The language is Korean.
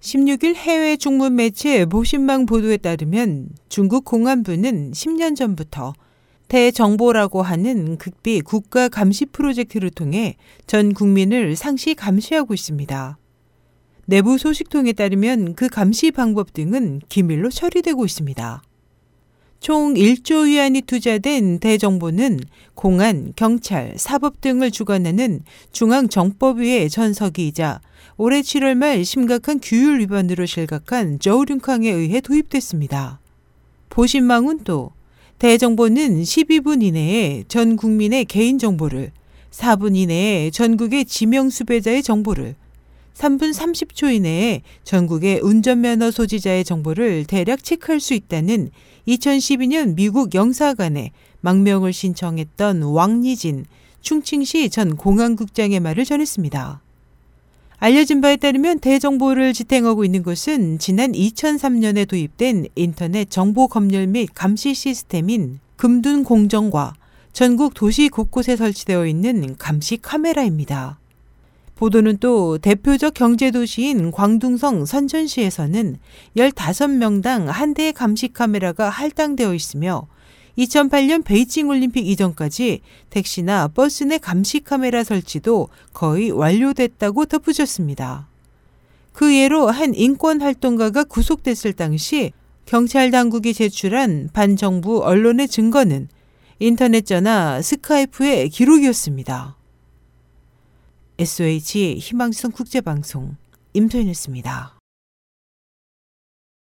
16일 해외 중문 매체 보신망 보도에 따르면 중국 공안부는 10년 전부터 대정보라고 하는 극비 국가 감시 프로젝트를 통해 전 국민을 상시 감시하고 있습니다. 내부 소식통에 따르면 그 감시 방법 등은 기밀로 처리되고 있습니다. 총 1조 위안이 투자된 대정보는 공안, 경찰, 사법 등을 주관하는 중앙정법위의 전서기이자 올해 7월 말 심각한 규율 위반으로 실각한 저우륜캉에 의해 도입됐습니다. 보신망은 또 대정보는 12분 이내에 전 국민의 개인정보를, 4분 이내에 전국의 지명수배자의 정보를, 3분 30초 이내에 전국의 운전면허 소지자의 정보를 대략 체크할 수 있다는 2012년 미국 영사관에 망명을 신청했던 왕리진 충칭시 전 공안국장의 말을 전했습니다. 알려진 바에 따르면 대정보를 지탱하고 있는 것은 지난 2003년에 도입된 인터넷 정보 검열 및 감시 시스템인 금둔 공정과 전국 도시 곳곳에 설치되어 있는 감시 카메라입니다. 보도는 또 대표적 경제도시인 광둥성 선천시에서는 15명당 한 대의 감시 카메라가 할당되어 있으며 2008년 베이징 올림픽 이전까지 택시나 버스 내 감시 카메라 설치도 거의 완료됐다고 덧붙였습니다. 그 예로 한 인권 활동가가 구속됐을 당시 경찰 당국이 제출한 반정부 언론의 증거는 인터넷 전화 스카이프의 기록이었습니다. SOH 희망성 국제방송 임소연이었습니다.